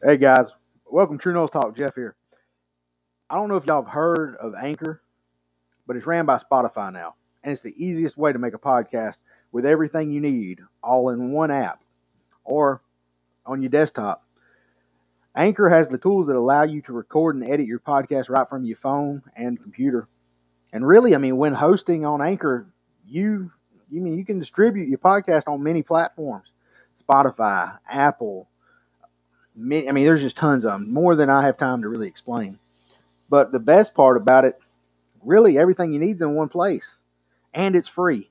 Hey guys, welcome to True Noles Talk. Jeff here. I don't know if y'all have heard of Anchor, but it's ran by Spotify now, and it's the easiest way to make a podcast with everything you need all in one app or on your desktop. Anchor has the tools that allow you to record and edit your podcast right from your phone and computer. And really, I mean, when hosting on Anchor, you you mean you can distribute your podcast on many platforms, Spotify, Apple, I mean, there's just tons of them, more than I have time to really explain. But the best part about it, really, everything you need is in one place, and it's free.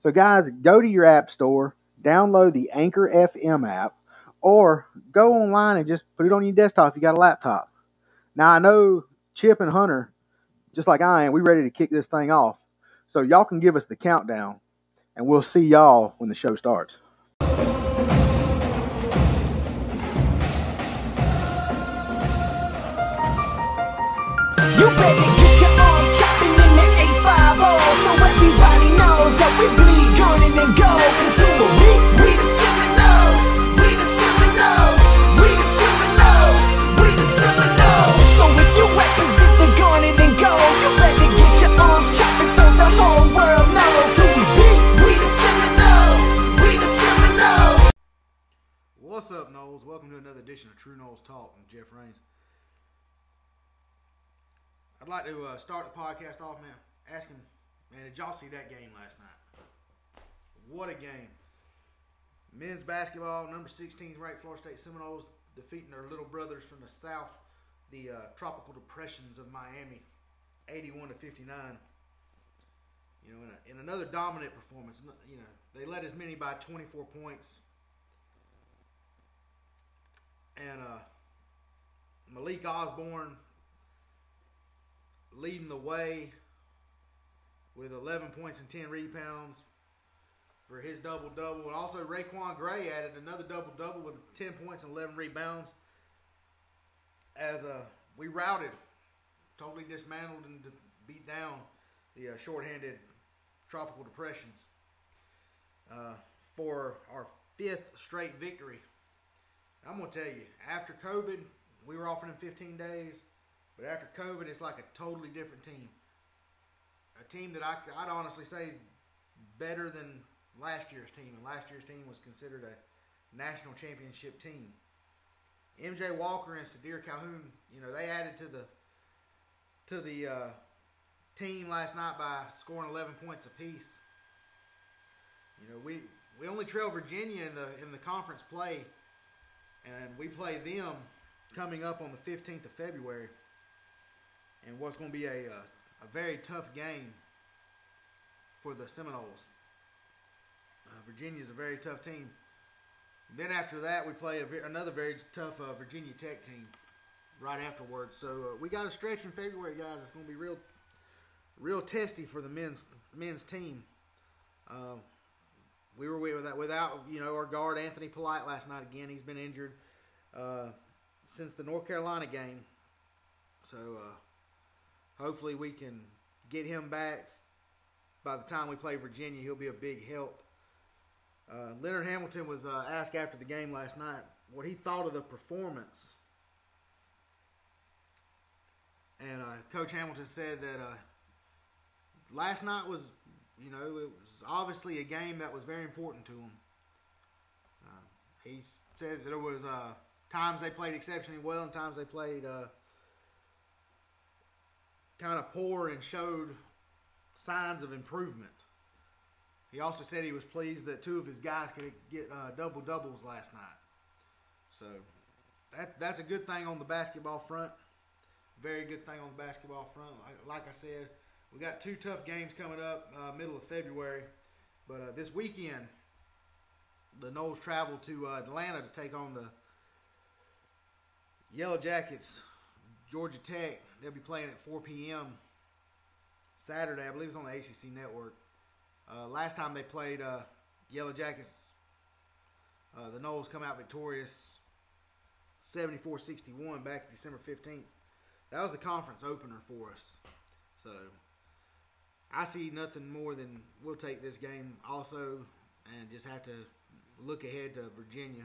So, guys, go to your app store, download the Anchor FM app, or go online and just put it on your desktop if you got a laptop. Now, I know Chip and Hunter, just like I am, we ready to kick this thing off. So, y'all can give us the countdown, and we'll see y'all when the show starts. 850 So if you represent the garnet and gold You better get your arms so the whole world knows Who we be, we the Seminoles We the Seminoles What's up, Noles? Welcome to another edition of True Noles Talk. I'm Jeff Rains. I'd like to uh, start the podcast off, man, asking, man, did y'all see that game last night? What a game. Men's basketball, number 16's ranked Florida State Seminoles defeating their little brothers from the south, the uh, tropical depressions of Miami, 81 to 59. You know, in, a, in another dominant performance, you know, they led as many by 24 points. And uh, Malik Osborne leading the way with 11 points and 10 rebounds for his double double. And also, RaiQuan Gray added another double double with 10 points and 11 rebounds. As uh, we routed, totally dismantled and beat down the uh, shorthanded tropical depressions uh, for our fifth straight victory. I'm going to tell you, after COVID, we were off in 15 days. But after COVID, it's like a totally different team. A team that I, I'd honestly say is better than last year's team. And last year's team was considered a national championship team. MJ Walker and Sardaar Calhoun, you know, they added to the to the uh, team last night by scoring 11 points apiece. You know, we we only trail Virginia in the in the conference play, and we play them coming up on the 15th of February and what's going to be a, a, a, very tough game for the Seminoles. Uh, Virginia is a very tough team. Then after that, we play a, another very tough uh, Virginia Tech team right afterwards. So uh, we got a stretch in February, guys. It's going to be real, real testy for the men's men's team. Uh, we were without, without you know our guard Anthony Polite last night again. He's been injured uh, since the North Carolina game. So uh, hopefully we can get him back by the time we play Virginia. He'll be a big help. Uh, Leonard Hamilton was uh, asked after the game last night what he thought of the performance. And uh, Coach Hamilton said that uh, last night was, you know, it was obviously a game that was very important to him. Uh, he said that there was uh, times they played exceptionally well and times they played kind of poor and showed signs of improvement. He also said he was pleased that two of his guys could get uh, double doubles last night. So that that's a good thing on the basketball front. Very good thing on the basketball front. Like, like I said, we got two tough games coming up uh, middle of February, but uh, this weekend the Noles travel to uh, Atlanta to take on the Yellow Jackets Georgia Tech, they'll be playing at 4 p.m. Saturday. I believe it's on the ACC network. Uh, last time they played uh, Yellow Jackets, uh, the Noles come out victorious 74 61 back December 15th. That was the conference opener for us. So I see nothing more than we'll take this game also and just have to look ahead to Virginia.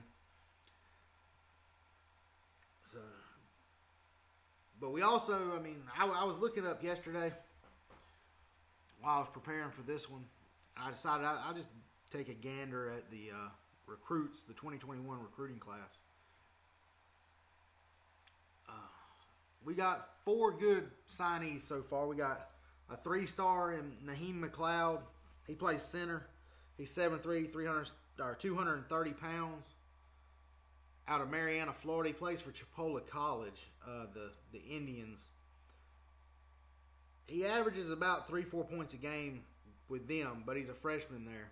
So, but we also, I mean, I, I was looking up yesterday while I was preparing for this one. I decided I, I'll just take a gander at the uh, recruits, the 2021 recruiting class. Uh, we got four good signees so far. We got a three star in Naheem McLeod. He plays center. He's 7'3, 300, or 230 pounds. Out of Marianna, Florida. He plays for Chipola College, uh, the, the Indians. He averages about three, four points a game with them, but he's a freshman there.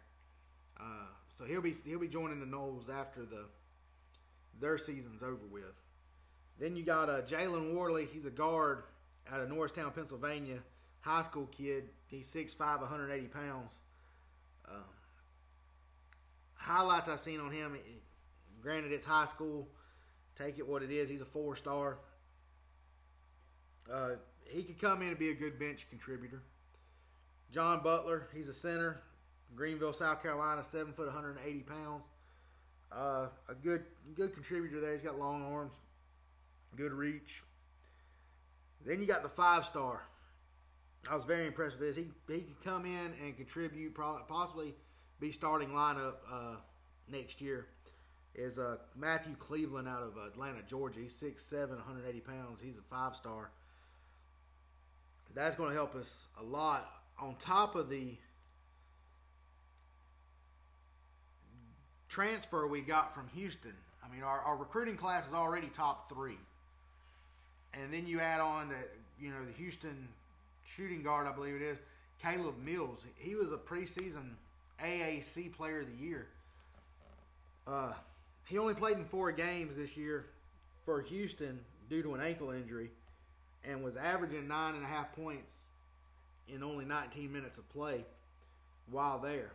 Uh, so he'll be he'll be joining the Noles after the their season's over with. Then you got uh, Jalen Warley. He's a guard out of Norristown, Pennsylvania. High school kid. He's 6'5", 180 pounds. Uh, highlights I've seen on him. Granted, it's high school. Take it what it is. He's a four star. Uh, he could come in and be a good bench contributor. John Butler, he's a center, Greenville, South Carolina, seven foot, 180 pounds. Uh, a good, good contributor there. He's got long arms, good reach. Then you got the five star. I was very impressed with this. He he could come in and contribute, possibly be starting lineup uh, next year. Is uh, Matthew Cleveland out of Atlanta, Georgia. He's 6'7", 180 pounds. He's a five star. That's going to help us a lot. On top of the transfer we got from Houston. I mean, our, our recruiting class is already top three. And then you add on that, you know, the Houston shooting guard, I believe it is, Caleb Mills. He was a preseason AAC player of the year. Uh, he only played in four games this year for Houston due to an ankle injury and was averaging nine and a half points in only 19 minutes of play while there.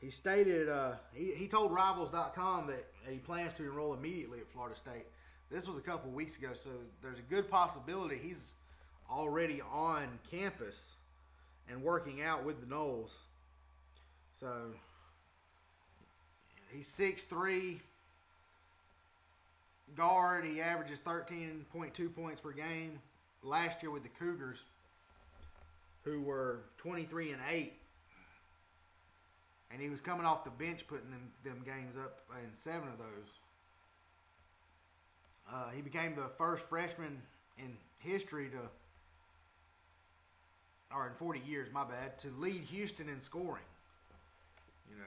He stated, uh, he, he told Rivals.com that he plans to enroll immediately at Florida State. This was a couple weeks ago, so there's a good possibility he's already on campus and working out with the Noles. So he's 6'3 guard. He averages 13.2 points per game. Last year with the Cougars, who were 23 and 8 and he was coming off the bench putting them, them games up in seven of those. Uh, he became the first freshman in history to, or in 40 years, my bad, to lead Houston in scoring. You know,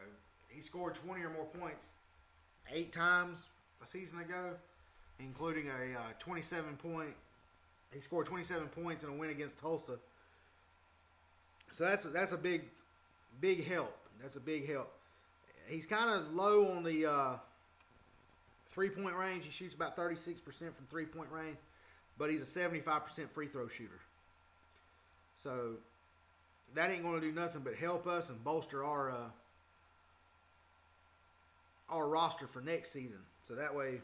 he scored 20 or more points eight times a season ago, including a uh, 27 point. He scored 27 points in a win against Tulsa. So that's a, that's a big, big help. That's a big help. He's kind of low on the uh, three point range. He shoots about 36% from three point range, but he's a 75% free throw shooter. So that ain't going to do nothing but help us and bolster our uh, our roster for next season. So that way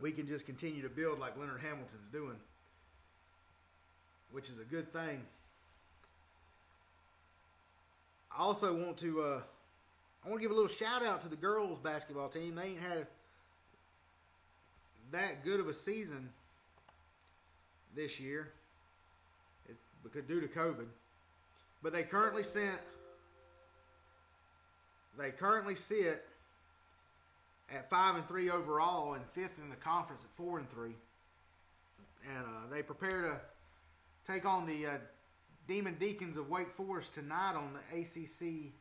we can just continue to build like Leonard Hamilton's doing, which is a good thing. I also want to uh, I want to give a little shout out to the girls basketball team. They ain't had that good of a season this year. It's because due to COVID. But they currently sent they currently sit at five and three overall and fifth in the conference at four and three. And uh, they prepare to take on the uh, Demon Deacons of Wake Forest tonight on the ACC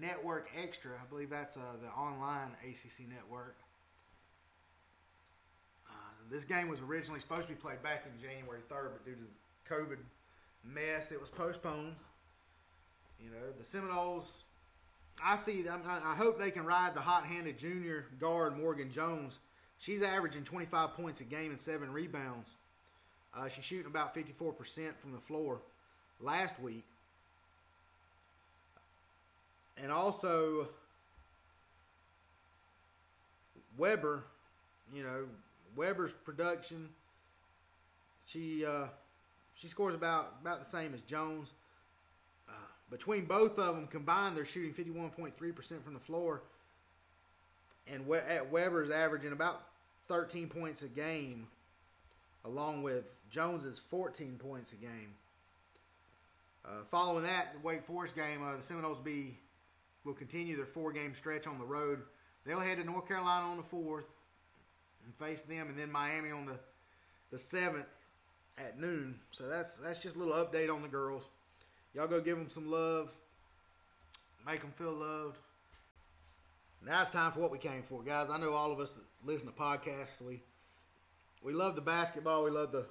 Network Extra. I believe that's uh, the online ACC network. Uh, this game was originally supposed to be played back in January 3rd, but due to the COVID mess, it was postponed. You know, the Seminoles, I see, I hope they can ride the hot handed junior guard Morgan Jones. She's averaging 25 points a game and seven rebounds. Uh, she's shooting about 54% from the floor last week. And also Weber, you know, Weber's production, she uh, she scores about about the same as Jones. Between both of them combined, they're shooting 51.3% from the floor. and at Weber's averaging about 13 points a game, along with Jones's 14 points a game. Uh, following that, the Wake Forest game, uh, the Seminoles be will continue their four-game stretch on the road. They'll head to North Carolina on the fourth and face them, and then Miami on the the seventh at noon. So that's that's just a little update on the girls. Y'all go give them some love, make them feel loved. Now it's time for what we came for, guys. I know all of us that listen to podcasts. We we love the basketball. We love the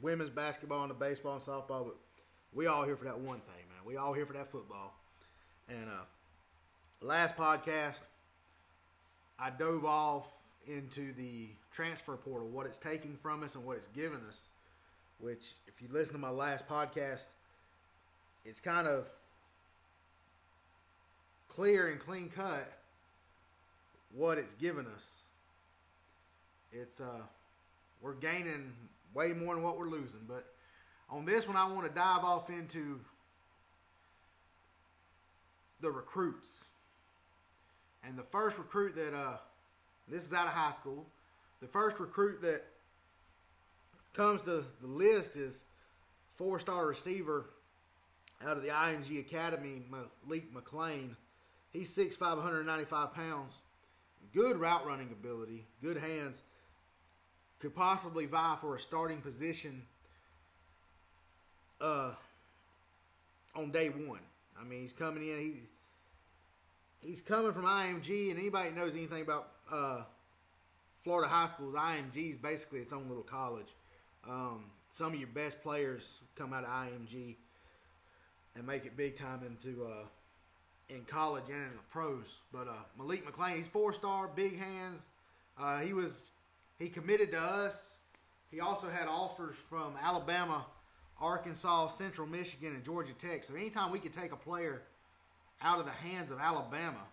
women's basketball and the baseball and softball, but we all here for that one thing, man. We all here for that football. And uh, last podcast, I dove off into the transfer portal, what it's taking from us and what it's given us. Which, if you listen to my last podcast, it's kind of clear and clean cut what it's given us. It's uh, we're gaining way more than what we're losing, but on this one, I want to dive off into the recruits. And the first recruit that, uh, this is out of high school, the first recruit that comes to the list is four star receiver out of the IMG Academy, Malik McClain. He's 6'5, 195 pounds. Good route running ability, good hands. Could possibly vie for a starting position uh, on day one. I mean, he's coming in. He he's coming from IMG, and anybody knows anything about uh, Florida high schools, IMG is basically its own little college. Um, some of your best players come out of IMG and make it big time into uh, in college and in the pros. But uh, Malik McClain, he's four star, big hands. Uh, he was he committed to us. He also had offers from Alabama Arkansas, Central Michigan, and Georgia Tech. So anytime we could take a player out of the hands of Alabama,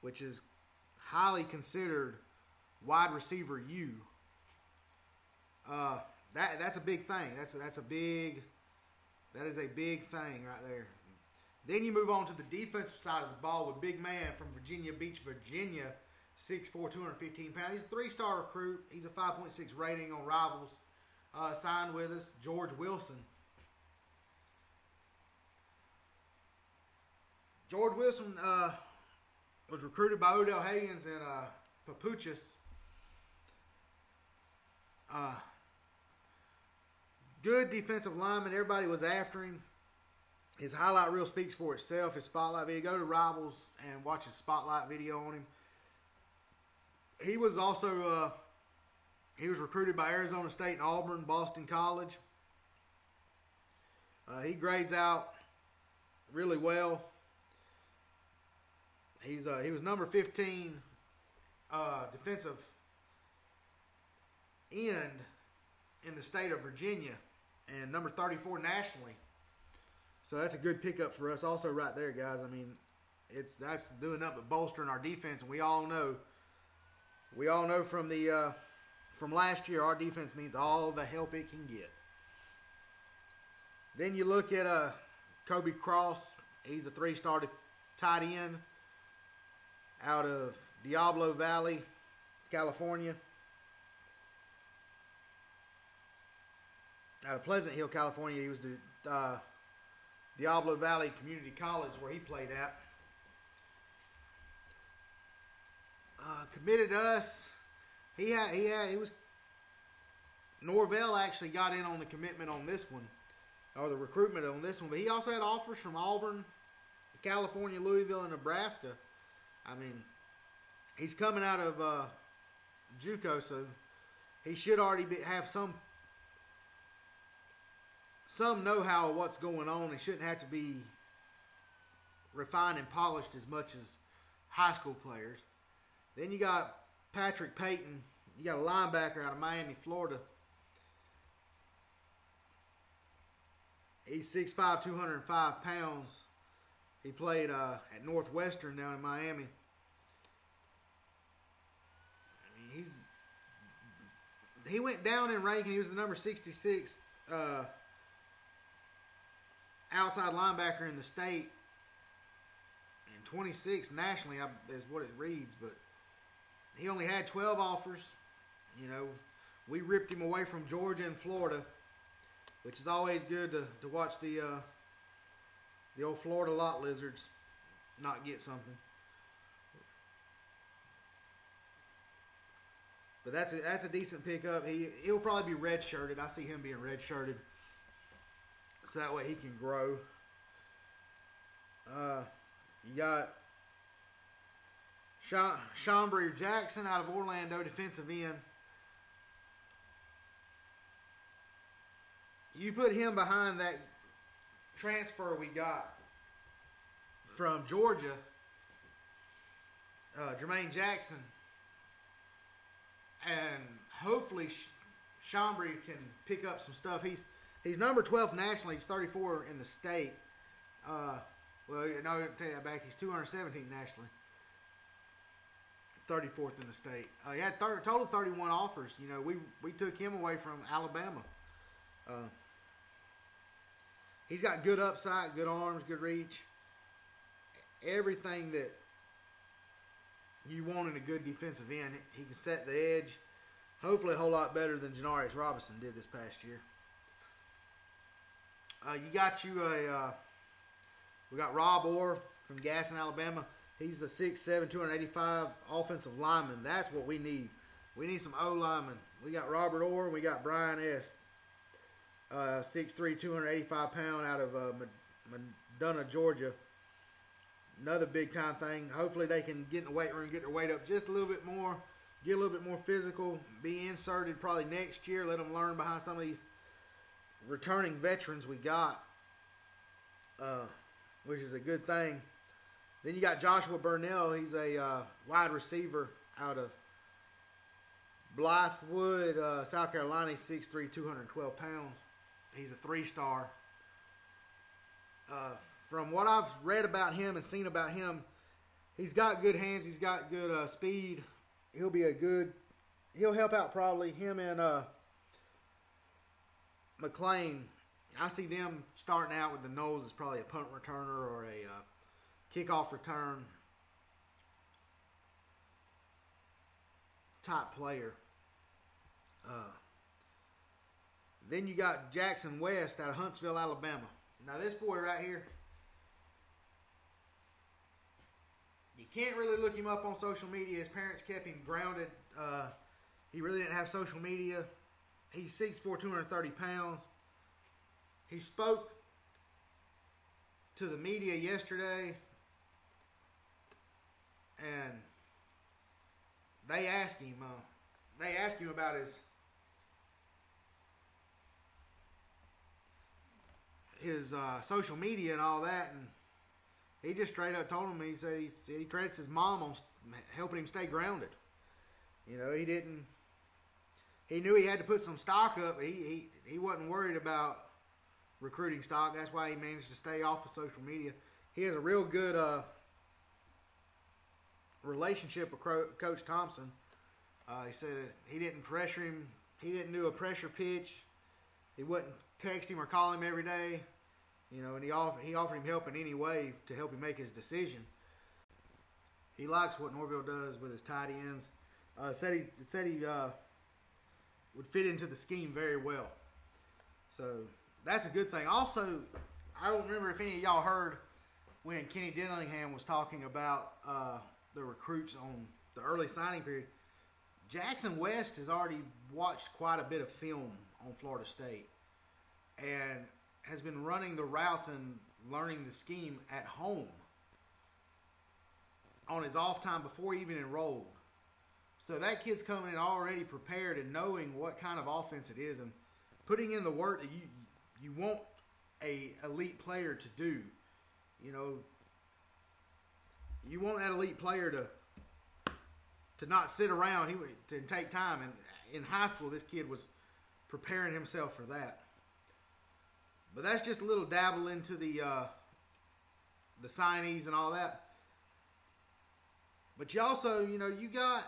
which is highly considered wide receiver U, uh, that that's a big thing. That's a, that's a big that is a big thing right there. Then you move on to the defensive side of the ball with big man from Virginia Beach, Virginia, 6'4", 215 pounds. He's a three-star recruit. He's a 5.6 rating on Rivals uh, signed with us, George Wilson. George Wilson uh, was recruited by Odell Haggins and uh, Papuchis. Uh, good defensive lineman. Everybody was after him. His highlight reel speaks for itself. His spotlight video. Go to Rivals and watch his spotlight video on him. He was also uh, he was recruited by Arizona State and Auburn, Boston College. Uh, he grades out really well. He's uh, he was number 15 uh, defensive end in the state of Virginia and number 34 nationally. So that's a good pickup for us also right there, guys. I mean, it's that's doing up but bolstering our defense and we all know we all know from the uh, from last year, our defense needs all the help it can get. Then you look at uh, Kobe Cross. He's a three-star tight end out of Diablo Valley, California. Out of Pleasant Hill, California. He was the uh, Diablo Valley Community College where he played at. Uh, committed us he had he had he was Norvell actually got in on the commitment on this one, or the recruitment on this one. But he also had offers from Auburn, California, Louisville, and Nebraska. I mean, he's coming out of uh, JUCO, so he should already be, have some some know-how of what's going on. He shouldn't have to be refined and polished as much as high school players. Then you got Patrick Payton. You got a linebacker out of Miami, Florida. He's 6'5", 205 pounds. He played uh, at Northwestern down in Miami. I mean, he's he went down in ranking. He was the number 66 uh, outside linebacker in the state and 26 nationally, is what it reads, but he only had 12 offers. You know, we ripped him away from Georgia and Florida, which is always good to, to watch the uh, the old Florida lot lizards not get something. But that's a that's a decent pickup. He he'll probably be redshirted. I see him being red shirted, so that way he can grow. Uh, you got Sean, Chambry Jackson out of Orlando, defensive end. You put him behind that transfer we got from Georgia, uh, Jermaine Jackson, and hopefully Chambry can pick up some stuff. He's he's number 12 nationally. He's 34 in the state. Uh, well, no, I'll take that back. He's 217 nationally. 34th in the state. Uh, he had thir- total 31 offers. You know, we we took him away from Alabama. Uh, he's got good upside, good arms, good reach. Everything that you want in a good defensive end. He can set the edge. Hopefully, a whole lot better than Janarius Robinson did this past year. Uh, you got you a. Uh, we got Rob Orr from Gaston, Alabama. He's a 6'7", 285 offensive lineman. That's what we need. We need some O linemen. We got Robert Orr. We got Brian S. Uh, 6'3", 285 pound out of uh, Madonna, Georgia. Another big time thing. Hopefully they can get in the weight room, get their weight up just a little bit more, get a little bit more physical, be inserted probably next year. Let them learn behind some of these returning veterans we got. Uh, which is a good thing. Then you got Joshua Burnell. He's a uh, wide receiver out of Blythewood, uh, South Carolina. He's 6'3", 212 pounds. He's a three-star. Uh, from what I've read about him and seen about him, he's got good hands. He's got good uh, speed. He'll be a good. He'll help out probably him and uh, McClain I see them starting out with the Noles as probably a punt returner or a uh, kickoff return type player. Uh, then you got Jackson West out of Huntsville, Alabama. Now this boy right here, you can't really look him up on social media. His parents kept him grounded. Uh, he really didn't have social media. He's 6'4", 230 pounds. He spoke to the media yesterday and they asked him uh, they asked him about his his uh, social media and all that and he just straight up told him he said he credits his mom on helping him stay grounded you know he didn't he knew he had to put some stock up he he, he wasn't worried about recruiting stock. That's why he managed to stay off of social media. He has a real good uh, relationship with Coach Thomsen. Uh, he said he didn't pressure him. He didn't do a pressure pitch. He wouldn't text him or call him every day. You know, and he offered he offered him help in any way to help him make his decision. He likes what Norvell does with his tight ends. Uh, said he said he uh, would fit into the scheme very well. So that's a good thing. Also, I don't remember if any of y'all heard when Kenny Dillingham was talking about uh, the recruits on the early signing period. Jackson West has already watched quite a bit of film on Florida State and has been running the routes and learning the scheme at home on his off time before he even enrolled. So that kid's coming in already prepared and knowing what kind of offense it is and putting in the work that you you want a elite player to do. You know, you want that elite player to to not sit around. He to take time. And in high school, this kid was preparing himself for that. But that's just a little dabble into the uh, the signees and all that. But you also, you know, you got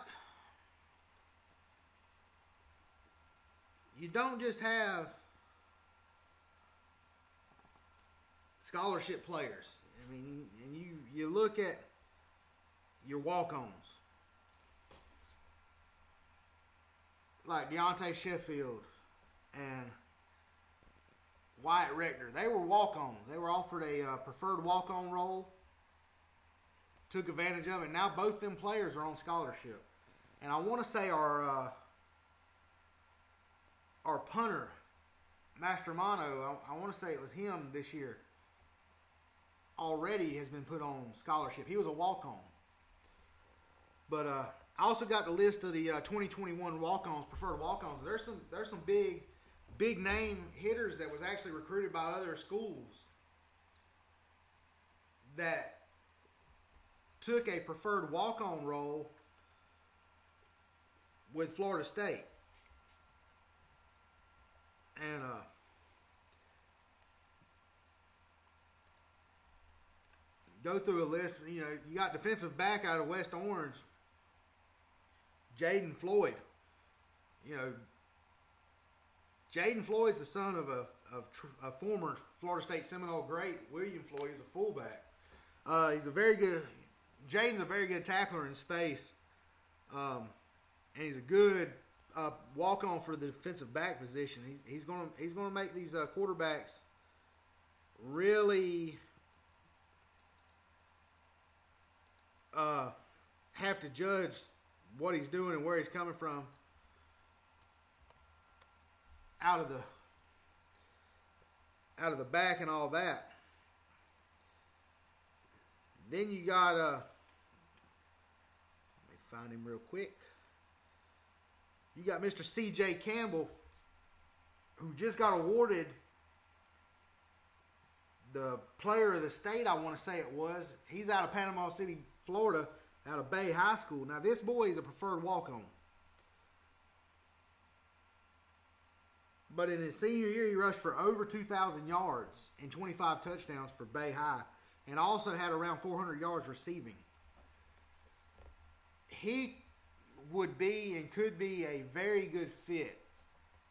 you don't just have scholarship players. I mean, and you you look at your walk-ons, like Deontay Sheffield and Wyatt Rector, they were walk-ons. They were offered a uh, preferred walk-on role. Took advantage of it. Now both them players are on scholarship, and I want to say our uh, our punter, Mastromanno, I, I want to say it was him this year. Already has been put on scholarship. He was a walk-on. But uh, I also got the list of the uh, 2021 walk-ons, preferred walk-ons. There's some there's some big big name hitters that was actually recruited by other schools that took a preferred walk-on role with Florida State. And uh go through a list, you know, you got defensive back out of West Orange, Jaden Floyd. You know, Jaden Floyd's the son of a, of a former Florida State Seminole great, William Floyd. He's a fullback. Uh, he's a very good. Jaden's a very good tackler in space, um, and he's a good uh, walk on for the defensive back position. He's, he's gonna he's gonna make these uh, quarterbacks really uh, have to judge what he's doing and where he's coming from out of the out of the back and all that. Then you got uh let me find him real quick. You got Mr. CJ Campbell who just got awarded the player of the state, I want to say it was. He's out of Panama City, Florida, out of Bay High School. Now this boy is a preferred walk on. But in his senior year, he rushed for over 2,000 yards and 25 touchdowns for Bay High, and also had around 400 yards receiving. He would be and could be a very good fit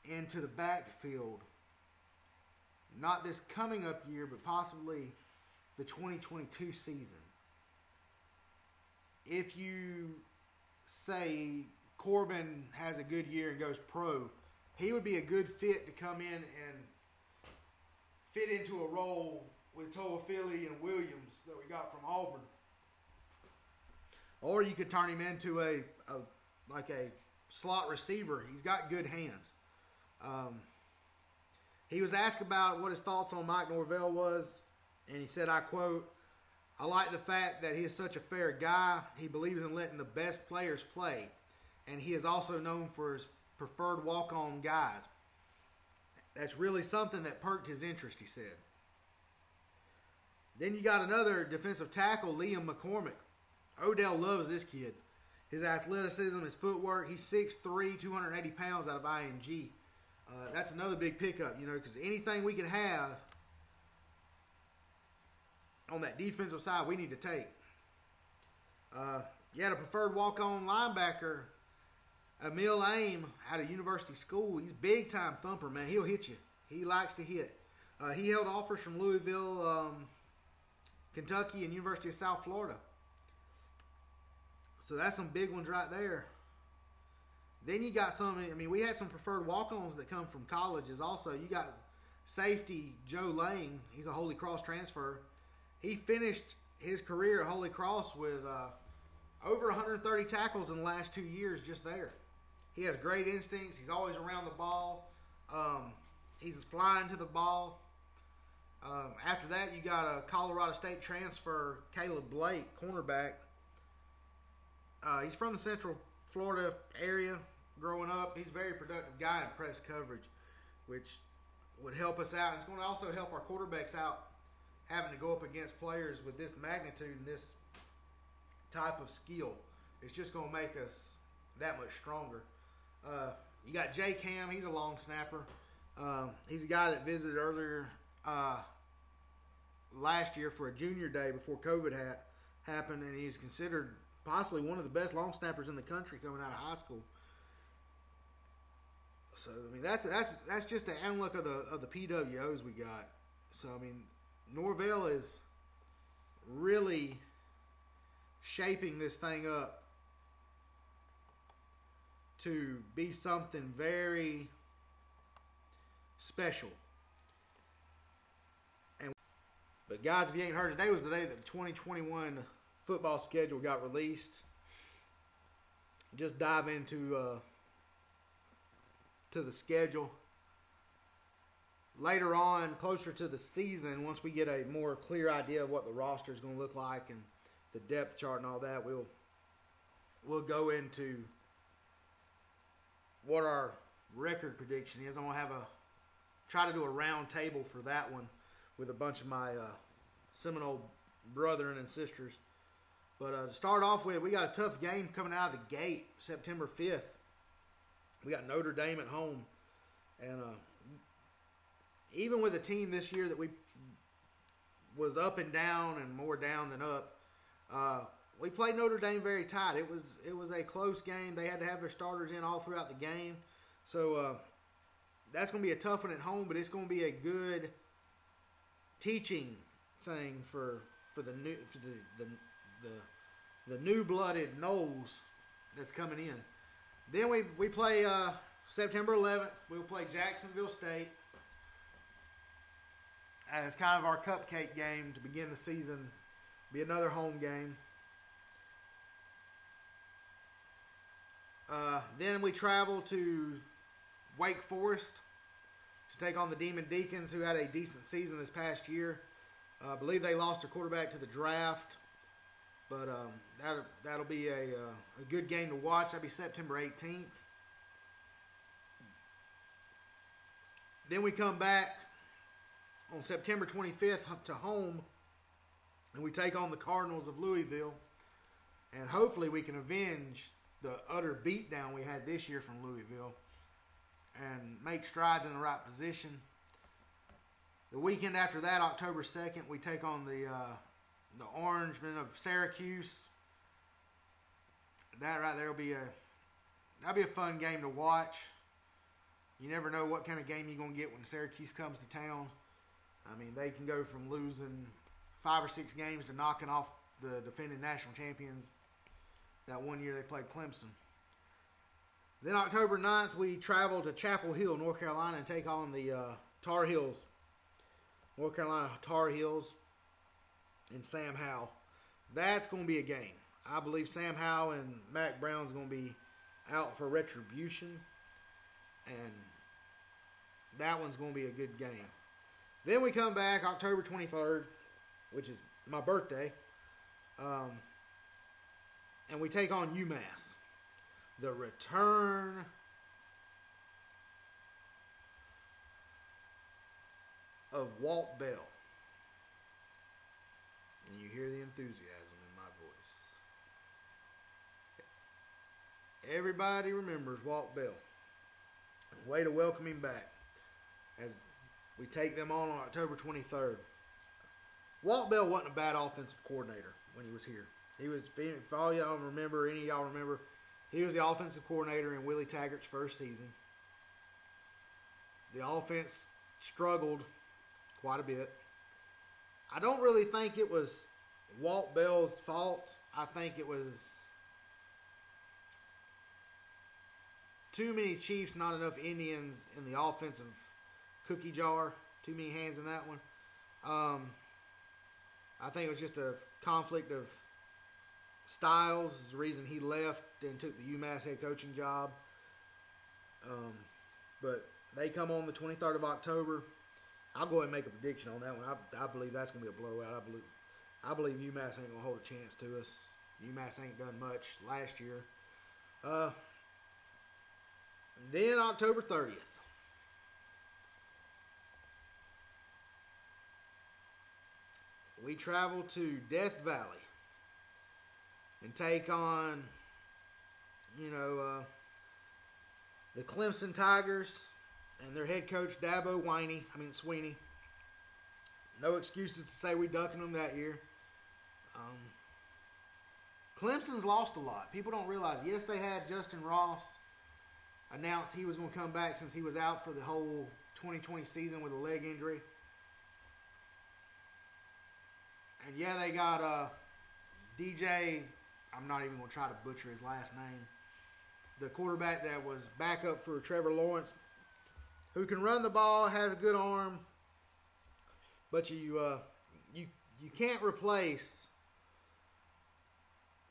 into the backfield. Not this coming up year, but possibly the 2022 season. If you say Corbin has a good year and goes pro, he would be a good fit to come in and fit into a role with Toafili and Williams that we got from Auburn. Or you could turn him into a like a slot receiver. He's got good hands. Um, he was asked about what his thoughts on Mike Norvell was, and he said, I quote, I like the fact that he is such a fair guy. He believes in letting the best players play, and he is also known for his preferred walk on guys. That's really something that perked his interest, he said. Then you got another defensive tackle, Liam McCormick. Odell loves this kid. His athleticism, his footwork. He's 6'3", 280 pounds out of IMG. Uh, that's another big pickup, you know, because anything we can have on that defensive side, we need to take. Uh, you had a preferred walk-on linebacker, Emil Aim, out of University School. He's big time thumper, man. He'll hit you. He likes to hit. Uh, he held offers from Louisville, um, Kentucky, and University of South Florida. So that's some big ones right there. Then you got some. I mean, we had some preferred walk-ons that come from colleges. Also, you got safety Joe Lane. He's a Holy Cross transfer. He finished his career at Holy Cross with uh, over 130 tackles in the last two years, just there. He has great instincts. He's always around the ball. Um, he's flying to the ball. Um, after that, you got a Colorado State transfer, Caleb Blake, cornerback. Uh, he's from the Central Florida area. Growing up, he's a very productive guy in press coverage, which would help us out. It's going to also help our quarterbacks out having to go up against players with this magnitude and this type of skill. It's just going to make us that much stronger. Uh, you got Jay Cam. He's a long snapper. Um, he's a guy that visited earlier uh, last year for a junior day before COVID ha- happened, and he's considered possibly one of the best long snappers in the country coming out of high school. So I mean that's that's that's just the outlook of the of the PWOs we got. So I mean Norvell is really shaping this thing up to be something very special. And but guys, if you ain't heard, today was the day that the 2021 football schedule got released. Just dive into uh, to the schedule later on, closer to the season, once we get a more clear idea of what the roster is going to look like and the depth chart and all that, we'll we'll go into what our record prediction is. I'm gonna have a try to do a round table for that one with a bunch of my uh, Seminole brethren and sisters. But uh, to start off with, we got a tough game coming out of the gate, September 5th. We got Notre Dame at home, and uh, even with a team this year that we was up and down and more down than up, uh, we played Notre Dame very tight. It was it was a close game. They had to have their starters in all throughout the game, so uh, that's going to be a tough one at home. But it's going to be a good teaching thing for for the new for the the the, the new blooded Noles that's coming in. Then we we play uh, September 11th. We'll play Jacksonville State. And it's kind of our cupcake game to begin the season. Be another home game. Uh, then we travel to Wake Forest to take on the Demon Deacons, who had a decent season this past year. Uh, I believe they lost their quarterback to the draft, but um, that that'll be a uh, a good game to watch. That'll be September 18th. Then we come back on September 25th to home, and we take on the Cardinals of Louisville, and hopefully we can avenge the utter beatdown we had this year from Louisville and make strides in the right position. The weekend after that, October 2nd, we take on the uh, the Orangemen of Syracuse. That right there will be a that'll be a fun game to watch. You never know what kind of game you're gonna get when Syracuse comes to town. I mean, they can go from losing five or six games to knocking off the defending national champions that one year they played Clemson. Then October 9th, we travel to Chapel Hill, North Carolina, and take on the uh, Tar Heels. North Carolina Tar Heels and Sam Howell. That's going to be a game. I believe Sam Howell and Mack Brown's going to be out for retribution, and that one's going to be a good game. Then we come back October 23rd, which is my birthday, um, and we take on UMass. The return of Walt Bell. And you hear the enthusiasm in my voice. Everybody remembers Walt Bell. Way to welcome him back as we take them on on October 23rd. Walt Bell wasn't a bad offensive coordinator when he was here. He was, if all y'all remember, any of y'all remember, he was the offensive coordinator in Willie Taggart's first season. The offense struggled quite a bit. I don't really think it was Walt Bell's fault. I think it was too many Chiefs, not enough Indians in the offensive cookie jar. Too many hands in that one. Um, I think it was just a conflict of styles. Is the reason he left and took the UMass head coaching job. Um, but they come on the 23rd of October. I'll go ahead and make a prediction on that one. I, I believe that's going to be a blowout. I believe I believe UMass ain't going to hold a chance to us. UMass ain't done much last year. Uh, then October 30th. We travel to Death Valley and take on, you know, uh, the Clemson Tigers and their head coach Dabo Winey. I mean Sweeney. No excuses to say we ducking them that year. Um, Clemson's lost a lot. People don't realize. Yes, they had Justyn Ross announce he was going to come back since he was out for the whole 2020 season with a leg injury. And yeah, they got uh, DJ, I'm not even going to try to butcher his last name. The quarterback that was backup for Trevor Lawrence, who can run the ball, has a good arm, but you uh, you you can't replace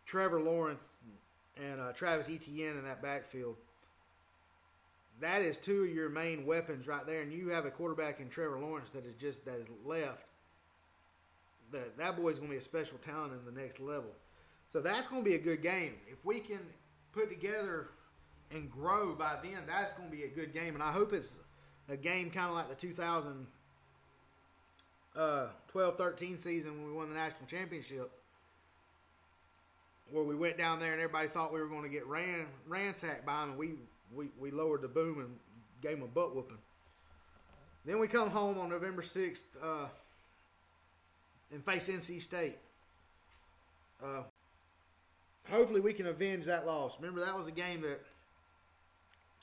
Trevor Lawrence and uh, Travis Etienne in that backfield. That is two of your main weapons right there, and you have a quarterback in Trevor Lawrence that is just that is left. That that boy's going to be a special talent in the next level. So that's going to be a good game. If we can put together and grow by then, that's going to be a good game. And I hope it's a game kind of like the 2012 13 season when we won the national championship, where we went down there and everybody thought we were going to get ran ransacked by them, and we, we, we lowered the boom and gave them a butt whooping. Then we come home on November 6th uh, and face NC State. Uh, hopefully we can avenge that loss. Remember that was a game that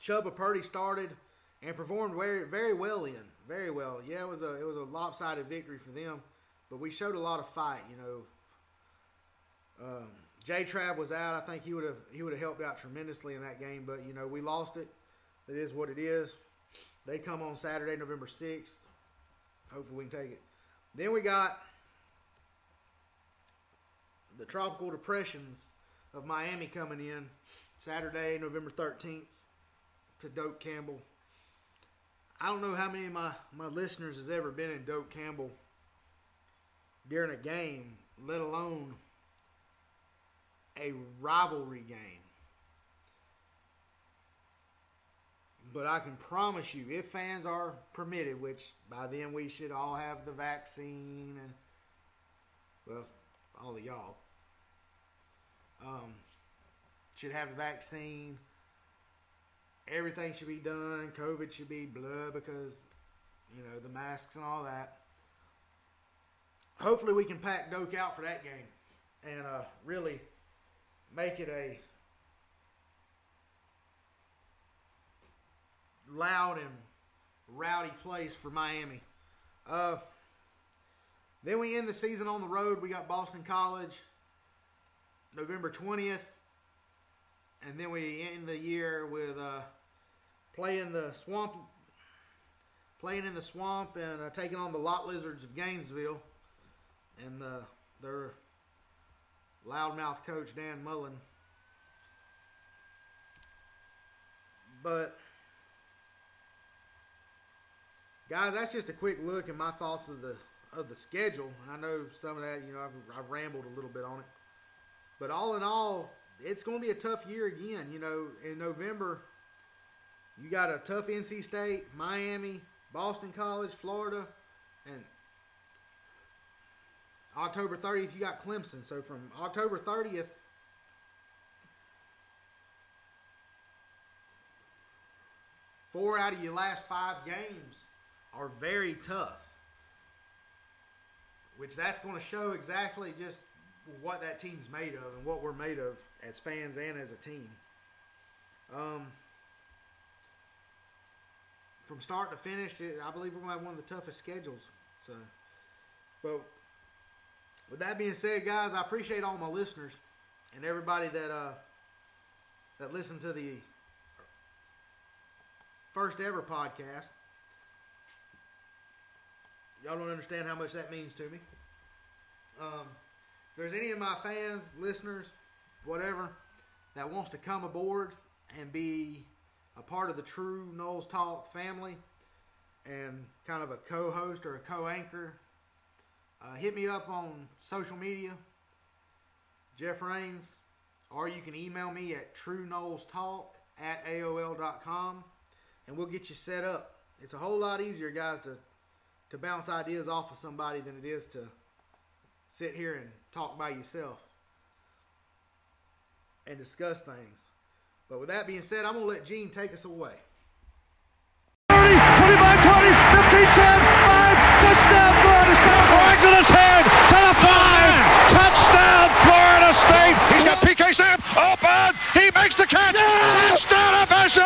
Chubba Purdy started and performed very very well in. Very well. Yeah, it was a it was a lopsided victory for them, but we showed a lot of fight. You know, um, J Trav was out. I think he would have he would have helped out tremendously in that game, but you know we lost it. It is what it is. They come on Saturday, November sixth. Hopefully we can take it. Then we got the tropical depressions of Miami coming in Saturday, November 13th to Doak Campbell. I don't know how many of my, my listeners has ever been in Doak Campbell during a game, let alone a rivalry game. But I can promise you, if fans are permitted, which by then we should all have the vaccine and, well, all of y'all, um, should have the vaccine. Everything should be done. COVID should be blood because, you know, the masks and all that. Hopefully, we can pack Doak out for that game and uh, really make it a loud and rowdy place for Miami. Uh, then we end the season on the road. We got Boston College November 20th. And then we end the year with uh, playing the swamp, playing in the swamp, and uh, taking on the Lot Lizards of Gainesville, and the, their loudmouth coach Dan Mullen. But guys, that's just a quick look at my thoughts of the of the schedule. I know some of that, you know, I've, I've rambled a little bit on it. But all in all, it's going to be a tough year again. You know, in November, you got a tough NC State, Miami, Boston College, Florida, and October 30th, you got Clemson. So from October 30th, four out of your last five games are very tough. Which that's going to show exactly just what that team's made of and what we're made of as fans and as a team. Um, from start to finish, I believe we're going to have one of the toughest schedules. So, but with that being said, guys, I appreciate all my listeners and everybody that uh, that listened to the first ever podcast. Y'all don't understand how much that means to me. Um, if there's any of my fans, listeners, whatever, that wants to come aboard and be a part of the True Noles Talk family and kind of a co-host or a co-anchor, uh, hit me up on social media, Jeff Rains, or you can email me at True Noles Talk at AOL.com and we'll get you set up. It's a whole lot easier, guys, to to bounce ideas off of somebody than it is to sit here and talk by yourself and discuss things. But with that being said, I'm going to let Gene take us away. 30, 25, 20, 15, 10, 5, touchdown, Florida State. Franklin's head to the five. Touchdown, Florida State. He's got PK Sam open. He makes the catch. Yes! Touchdown, official.